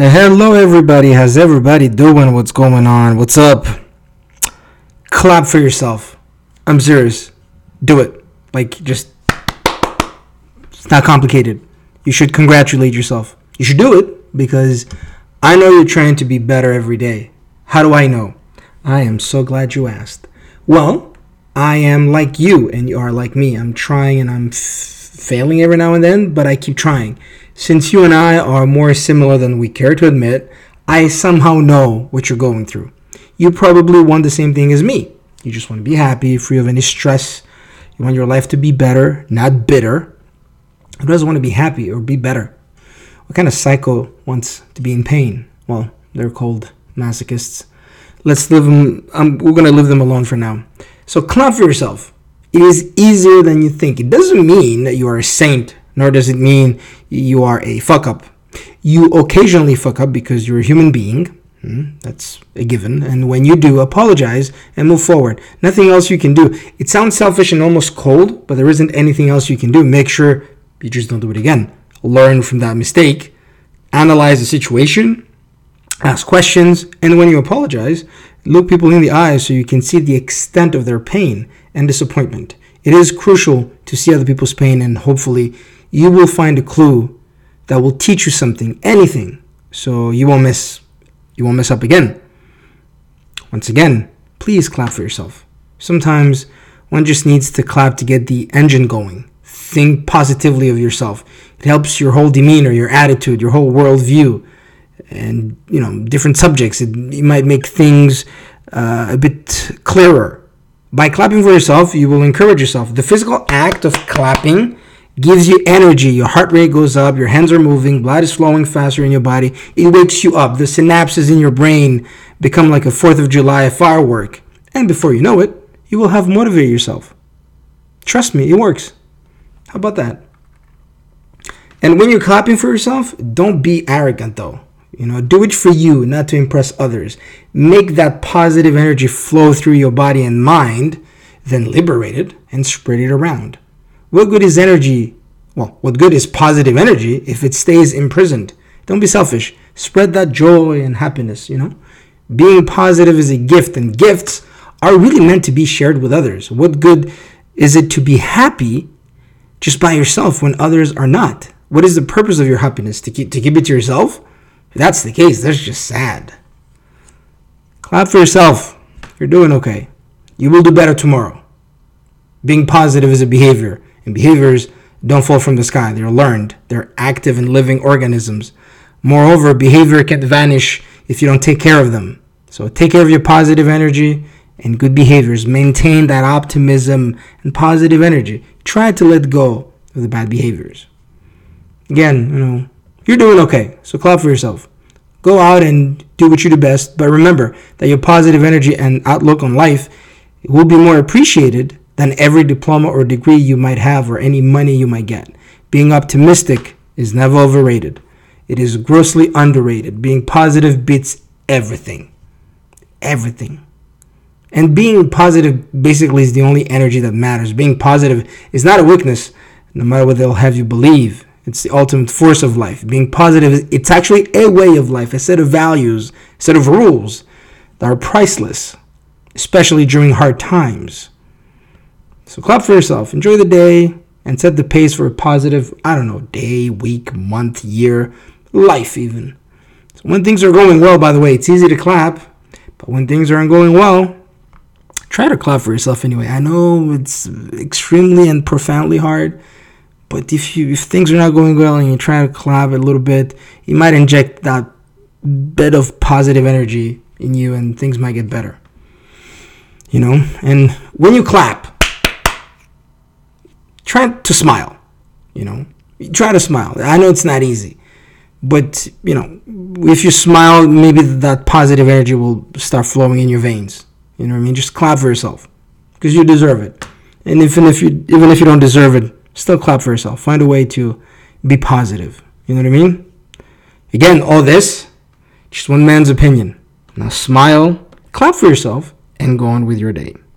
Hello, everybody. How's everybody doing? What's going on? What's up? Clap for yourself. I'm serious. Do it. Like, just. It's not complicated. You should congratulate yourself. You should do it because I know you're trying to be better every day. How do I know? I am so glad you asked. Well, I am like you and you are like me. I'm trying and I'm f- failing every now and then, but I keep trying. Since you and I are more similar than we care to admit, I somehow know what you're going through. You probably want the same thing as me. You just want to be happy, free of any stress. You want your life to be better, not bitter. Who doesn't want to be happy or be better? What kind of psycho wants to be in pain? Well, they're called masochists. Let's live them. Um, we're gonna leave them alone for now. So clap for yourself. It is easier than you think. It doesn't mean that you are a saint nor does it mean you are a fuck up. You occasionally fuck up because you're a human being. Hmm, that's a given. And when you do, apologize and move forward. Nothing else you can do. It sounds selfish and almost cold, but there isn't anything else you can do. Make sure you just don't do it again. Learn from that mistake. Analyze the situation. Ask questions. And when you apologize, look people in the eyes so you can see the extent of their pain and disappointment. It is crucial to see other people's pain and hopefully you will find a clue that will teach you something, anything, so you won't miss you won't mess up again. Once again, please clap for yourself. Sometimes one just needs to clap to get the engine going. Think positively of yourself. It helps your whole demeanor, your attitude, your whole worldview, and you know different subjects. It, it might make things uh, a bit clearer. By clapping for yourself, you will encourage yourself. The physical act of clapping gives you energy. Your heart rate goes up, your hands are moving, blood is flowing faster in your body. It wakes you up. The synapses in your brain become like a 4th of July firework. And before you know it, you will have motivated yourself. Trust me, it works. How about that? And when you're clapping for yourself, don't be arrogant though. You know, do it for you, not to impress others. Make that positive energy flow through your body and mind, then liberate it and spread it around. What good is energy? Well, what good is positive energy if it stays imprisoned? Don't be selfish. Spread that joy and happiness, you know? Being positive is a gift, and gifts are really meant to be shared with others. What good is it to be happy just by yourself when others are not? What is the purpose of your happiness? To keep, to keep it to yourself? If that's the case, that's just sad. Clap for yourself. You're doing okay. You will do better tomorrow. Being positive is a behavior. And behaviors don't fall from the sky, they're learned, they're active and living organisms. Moreover, behavior can vanish if you don't take care of them. So take care of your positive energy and good behaviors. Maintain that optimism and positive energy. Try to let go of the bad behaviors. Again, you know, you're doing okay. So clap for yourself. Go out and do what you do best, but remember that your positive energy and outlook on life will be more appreciated than every diploma or degree you might have or any money you might get. Being optimistic is never overrated. It is grossly underrated. Being positive beats everything. Everything. And being positive basically is the only energy that matters. Being positive is not a weakness, no matter what they'll have you believe. It's the ultimate force of life. Being positive, it's actually a way of life, a set of values, a set of rules that are priceless, especially during hard times. So clap for yourself. Enjoy the day and set the pace for a positive, I don't know, day, week, month, year, life even. So when things are going well, by the way, it's easy to clap, but when things aren't going well, try to clap for yourself anyway. I know it's extremely and profoundly hard, but if you if things are not going well and you try to clap a little bit, you might inject that bit of positive energy in you and things might get better. You know? And when you clap, try to smile. You know, try to smile. I know it's not easy, but you know, if you smile, maybe that positive energy will start flowing in your veins. You know what I mean? Just clap for yourself because you deserve it. And even if you even if you don't deserve it, still clap for yourself. Find a way to be positive. You know what I mean? Again, all this, just one man's opinion. Now smile, clap for yourself, and go on with your day.